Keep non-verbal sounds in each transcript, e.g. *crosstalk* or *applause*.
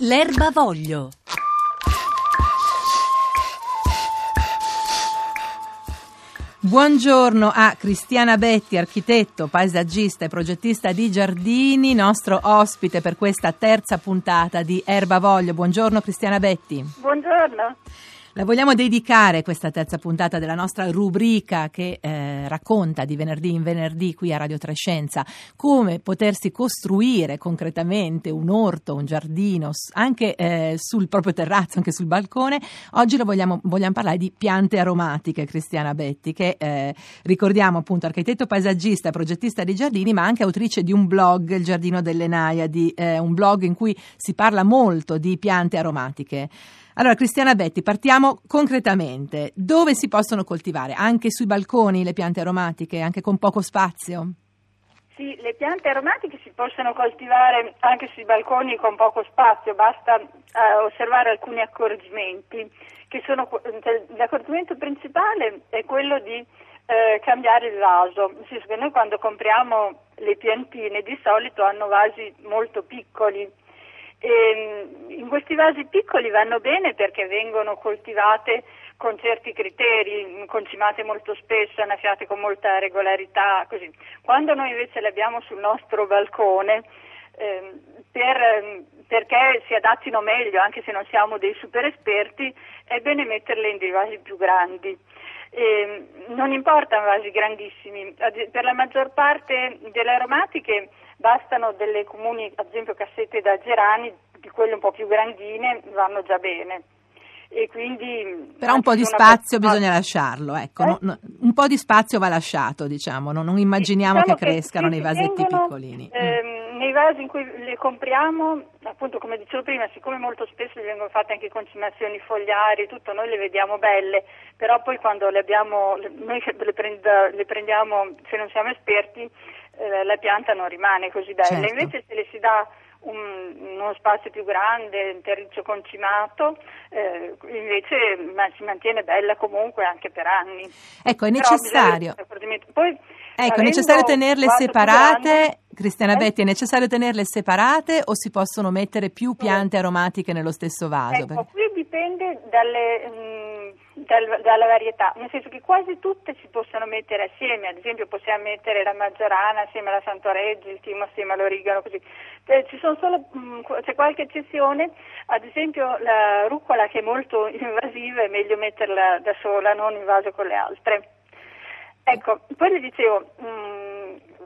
L'erba voglio. Buongiorno a Cristiana Betti, architetto, paesaggista e progettista di giardini, nostro ospite per questa terza puntata di Erba Voglio. Buongiorno Cristiana Betti. Buongiorno. La vogliamo dedicare questa terza puntata della nostra rubrica che eh, racconta di venerdì in venerdì qui a Radio Trescenza come potersi costruire concretamente un orto, un giardino, anche eh, sul proprio terrazzo, anche sul balcone. Oggi vogliamo, vogliamo parlare di piante aromatiche, Cristiana Betti, che eh, ricordiamo appunto architetto paesaggista, progettista di giardini, ma anche autrice di un blog, Il Giardino delle Naiadi, eh, un blog in cui si parla molto di piante aromatiche. Allora, Cristiana Betti, partiamo concretamente. Dove si possono coltivare? Anche sui balconi le piante aromatiche, anche con poco spazio? Sì, le piante aromatiche si possono coltivare anche sui balconi con poco spazio, basta eh, osservare alcuni accorgimenti. Sono, cioè, l'accorgimento principale è quello di eh, cambiare il vaso, nel noi quando compriamo le piantine di solito hanno vasi molto piccoli e ehm, in questi vasi piccoli vanno bene perché vengono coltivate con certi criteri, concimate molto spesso, annaffiate con molta regolarità, così. Quando noi invece le abbiamo sul nostro balcone, eh, per, perché si adattino meglio, anche se non siamo dei super esperti, è bene metterle in dei vasi più grandi. Eh, non importano vasi grandissimi, per la maggior parte delle aromatiche bastano delle comuni, ad esempio cassette da gerani, di quelle un po' più grandine vanno già bene. E quindi, Però un po' di spazio persona... bisogna lasciarlo, ecco, eh? no, un po' di spazio va lasciato, diciamo, no? non immaginiamo diciamo che crescano nei vasetti tengono, piccolini. Ehm, mm. Nei vasi in cui le compriamo, appunto come dicevo prima, siccome molto spesso vengono fatte anche concimazioni fogliari tutto, noi le vediamo belle, però poi quando le abbiamo, noi le, prend- le prendiamo, se non siamo esperti, eh, la pianta non rimane così bella. Certo. Invece se le si dà un, uno spazio più grande, un terriccio concimato, eh, invece ma si mantiene bella comunque anche per anni. Ecco, è necessario. Poi, ecco, è necessario tenerle separate. Cristiana eh? Betti, è necessario tenerle separate o si possono mettere più piante aromatiche nello stesso vaso? Ecco, qui dipende dalle, mh, mm, dal, dalla varietà, nel senso che quasi tutte si possono mettere assieme, ad esempio possiamo mettere la maggiorana assieme alla Santoreggi, il timo assieme all'origano, così. Eh, solo, mh, mm, c'è qualche eccezione, ad esempio la rucola che è molto *laughs* invasiva è meglio metterla da sola, non in vaso con le altre. Ecco, poi le dicevo, mh, mm,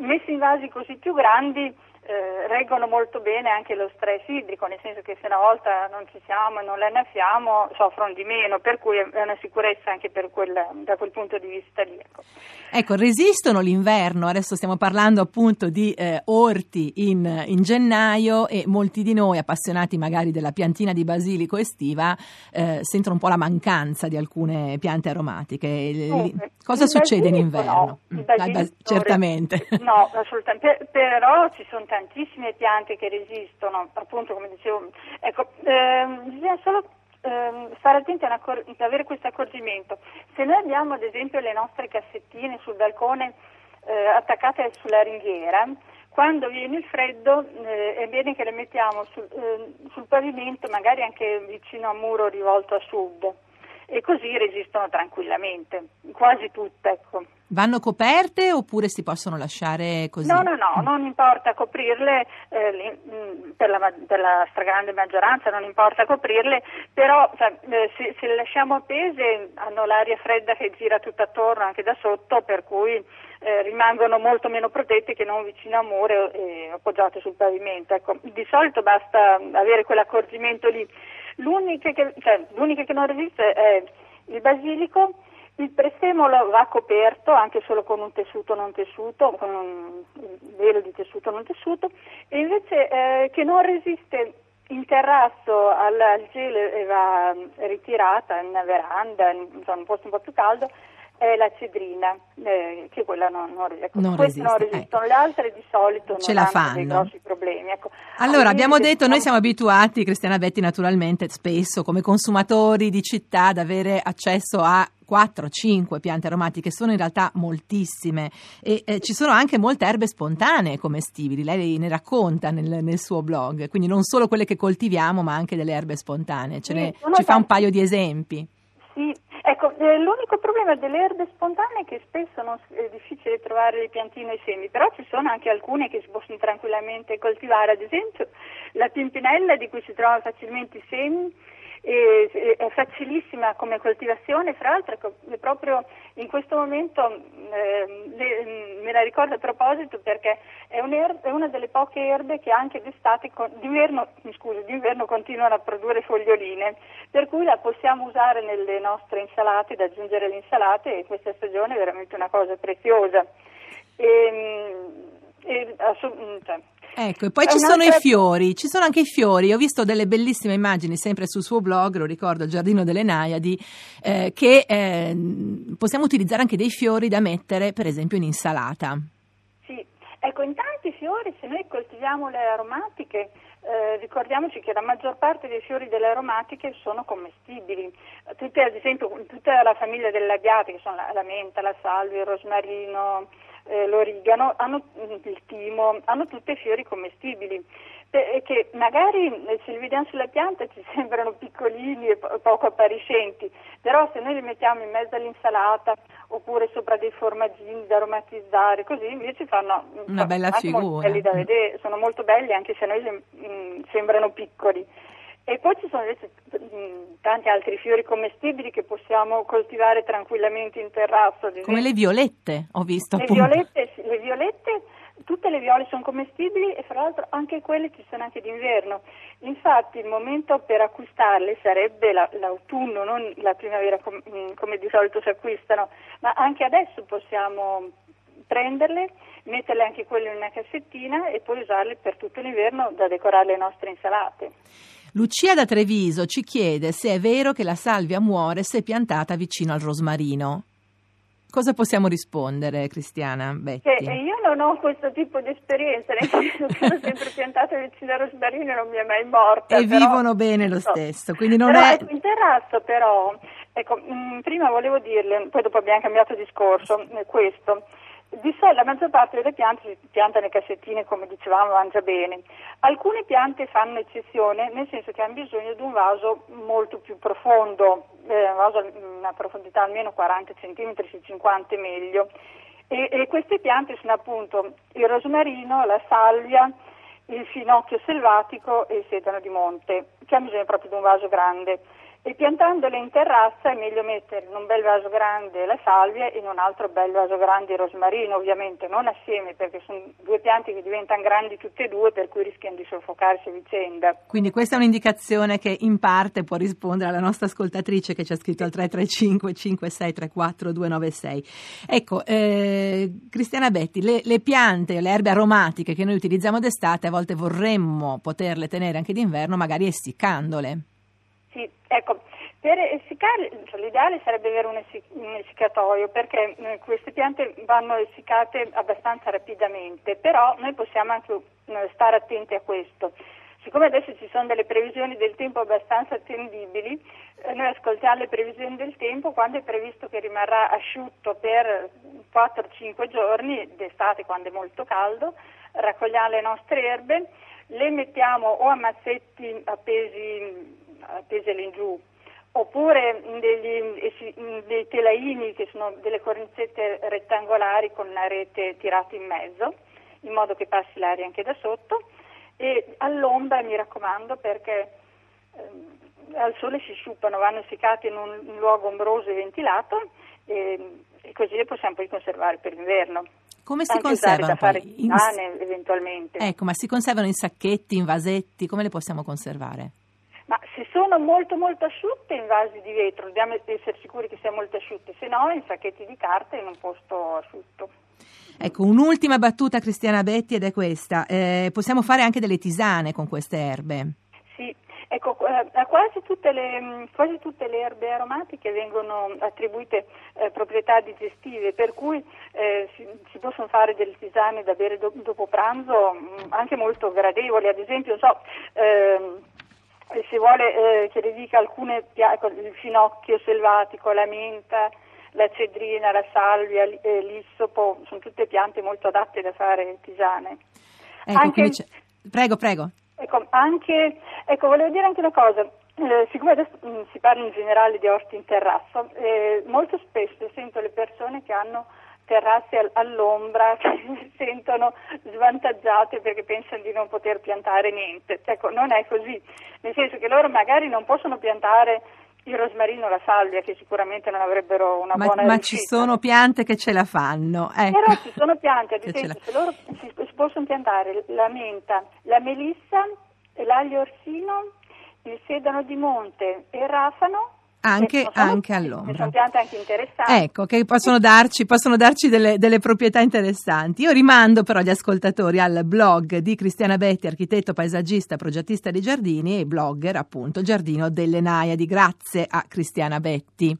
messi in vasi così più grandi eh, reggono molto bene anche lo stress idrico, nel senso che se una volta non ci siamo e non le annaffiamo soffrono di meno, per cui è una sicurezza anche quel, da quel punto di vista lì. Ecco. ecco. resistono l'inverno, adesso stiamo parlando appunto di eh, orti in, in, gennaio e molti di noi appassionati magari della piantina di basilico estiva eh, sentono un po' la mancanza di alcune piante aromatiche. Eh, Cosa succede in inverno? *laughs* No, mm, bas- certamente. No, assolutamente, però ci sono tantissime piante che resistono, appunto come dicevo, ecco, ehm, bisogna solo ehm, stare attenti ad avere questo accorgimento. Se noi abbiamo ad esempio le nostre cassettine sul balcone eh, attaccate sulla ringhiera, quando viene il freddo eh, è bene che le mettiamo sul, eh, sul pavimento, magari anche vicino a un muro rivolto a sud e così resistono tranquillamente, quasi tutte. Ecco. Vanno coperte oppure si possono lasciare così? No, no, no, non importa coprirle, eh, mm, per, la, per, la, stragrande maggioranza non importa coprirle, però cioè, se, se, le lasciamo appese hanno l'aria fredda che gira tutto attorno anche da sotto, per cui eh, rimangono molto meno protette che non vicino a muro e appoggiate sul pavimento. Ecco, di solito basta avere quell'accorgimento lì. L'unica che, cioè, che non resiste è il basilico, il prezzemolo va coperto anche solo con un tessuto non tessuto, con un velo di tessuto non tessuto, e invece eh, che non resiste in terrazzo al, al gelo e va ritirata in una veranda, in insomma, un posto un po' più caldo, è la cedrina, eh, che quella non, non, ecco, non resiste. Non resistono, ecco. le altre di solito Ce non la fanno. dei grossi problemi. Ecco. Allora, abbiamo detto, noi siamo abituati, Cristiana Betti naturalmente, spesso come consumatori di città ad avere accesso a 4-5 piante aromatiche, sono in realtà moltissime e eh, ci sono anche molte erbe spontanee commestibili, lei ne racconta nel, nel, suo blog, quindi non solo quelle che coltiviamo ma anche delle erbe spontanee, Ce ne, ci fa un paio di esempi. Ecco, eh, l'unico problema delle erbe spontanee è che spesso non, è difficile trovare le piantine e i semi, però ci sono anche alcune che si possono tranquillamente coltivare, ad esempio la pimpinella di cui si trovano facilmente i semi è facilissima come coltivazione, fra l'altro ecco, proprio in questo momento me la ricordo a proposito perché è, è, una delle poche erbe che anche d'estate, d'inverno, scusi, d'inverno continuano a produrre foglioline, per cui la possiamo usare nelle nostre insalate, da aggiungere alle insalate e questa stagione è veramente una cosa preziosa. E, ehm, e, cioè, Ecco, e poi ci sono i fiori, ci sono anche i fiori. Ho visto delle bellissime immagini sempre sul suo blog, lo ricordo, il Giardino delle Naiadi, eh, che eh, possiamo utilizzare anche dei fiori da mettere, per esempio, in insalata. Sì, ecco, in tanti fiori, se noi coltiviamo le aromatiche, eh, ricordiamoci che la maggior parte dei fiori delle aromatiche sono commestibili. Tutte, ad esempio, tutta la famiglia delle labiate, che sono la, la menta, la salvia, il rosmarino, eh, l'origano, hanno il timo, hanno tutti fiori commestibili che magari eh, se li vediamo sulla pianta ci *laughs* sembrano piccolini e po- poco appariscenti, però se noi li mettiamo in mezzo all'insalata oppure sopra dei formaggini da aromatizzare, così invece fanno una bella figura. da vedere, sono molto belli anche se a noi mh, mm, sembrano piccoli. E poi ci sono invece mm, tanti altri fiori commestibili che possiamo coltivare tranquillamente in terrazzo. Come le violette, ho visto. Le violette, le violette, tutte le viole sono commestibili e fra l'altro anche quelle ci sono anche d'inverno. Infatti il momento per acquistarle sarebbe la, l'autunno, non la primavera com, mm, come di solito si acquistano, ma anche adesso possiamo prenderle, metterle anche quelle in una cassettina e poi usarle per tutto l'inverno da decorare le nostre insalate. Lucia da Treviso ci chiede se è vero che la salvia muore se piantata vicino al rosmarino. Cosa possiamo rispondere, Cristiana Betti? Eh, io non ho questo tipo di esperienza, nel senso che sono sempre piantata vicino al rosmarino e non mi è mai morta. E però, vivono bene lo stesso, quindi non però, è... Ecco, in terrazzo però, ecco, mh, mm, prima volevo dirle, poi dopo abbiamo cambiato discorso, questo, di solito la maggior parte delle piante si pianta nelle cassettine, come dicevamo, mangia bene. Alcune piante fanno eccezione, nel senso che hanno bisogno di un vaso molto più profondo, eh, un vaso a una profondità almeno 40 cm, se 50 è meglio. E, e queste piante sono appunto il rosmarino, la salvia, il finocchio selvatico e il sedano di monte, che hanno bisogno proprio di un vaso grande e piantandole in terrazza è meglio mettere in un bel vaso grande la salvia e in un altro bel vaso grande il rosmarino, ovviamente non assieme perché sono due piante che diventano grandi tutte e due per cui rischiano di soffocarsi a vicenda. Quindi questa è un'indicazione che in parte può rispondere alla nostra ascoltatrice che ci ha scritto al 335 5634 296. Ecco, eh, Cristiana Betti, le, le piante, le erbe aromatiche che noi utilizziamo d'estate a volte vorremmo poterle tenere anche d'inverno magari essiccandole. Sì, ecco, per essiccare cioè, l'ideale sarebbe avere un, essic- un essiccatoio perché eh, queste piante vanno essiccate abbastanza rapidamente, però noi possiamo anche eh, stare attenti a questo. Siccome adesso ci sono delle previsioni del tempo abbastanza attendibili, eh, noi ascoltiamo le previsioni del tempo, quando è previsto che rimarrà asciutto per 4-5 giorni d'estate quando è molto caldo, raccogliamo le nostre erbe, le mettiamo o a mazzetti appesi appese in giù, oppure degli, dei telaini che sono delle cornicette rettangolari con una rete tirata in mezzo, in modo che passi l'aria anche da sotto, e all'ombra mi raccomando perché eh, al sole si sciupano, vanno seccati in un, luogo ombroso e ventilato e, e, così le possiamo poi conservare per l'inverno. Come si conservano? Da fare in... eventualmente. Ecco, ma si conservano in sacchetti, in vasetti, come le possiamo conservare? Sono molto molto asciutte in vasi di vetro, dobbiamo essere sicuri che siano molto asciutte, se no in sacchetti di carta in un posto asciutto. Ecco, un'ultima battuta Cristiana Betti ed è questa. Eh, possiamo fare anche delle tisane con queste erbe? Sì, Ecco, eh, a quasi tutte, le, mm, quasi tutte le erbe aromatiche vengono attribuite eh, proprietà digestive, per cui eh, si, si, possono fare delle tisane da bere do, dopo pranzo mm, anche molto gradevoli, ad esempio, so, ehm, se vuole che le dica alcune, il finocchio selvatico, la menta, la cedrina, la salvia, l'issopo, sono tutte piante molto adatte da fare tisane. Ecco, anche, prego, prego. Ecco, anche, ecco, volevo dire anche una cosa. Eh, siccome adesso mh, mm, si parla in generale di orti in terrazzo, eh, molto spesso sento le persone che hanno terrazze all- all'ombra *laughs* che si sentono svantaggiate perché pensano di non poter piantare niente. Ecco, non è così, nel senso che loro magari non possono piantare il rosmarino la salvia che sicuramente non avrebbero una ma, buona ma ci sono piante che ce la fanno ecco. però ci sono piante ad *laughs* esempio se loro si, si, possono piantare la menta la melissa l'aglio orsino il sedano di monte e il rafano anche, anche all'ombra. Sono piante anche interessanti. Ecco, che possono darci, possono darci delle, delle, proprietà interessanti. Io rimando però gli ascoltatori al blog di Cristiana Betti, architetto, paesaggista, progettista di giardini e blogger appunto Giardino delle Naiadi. Grazie a Cristiana Betti.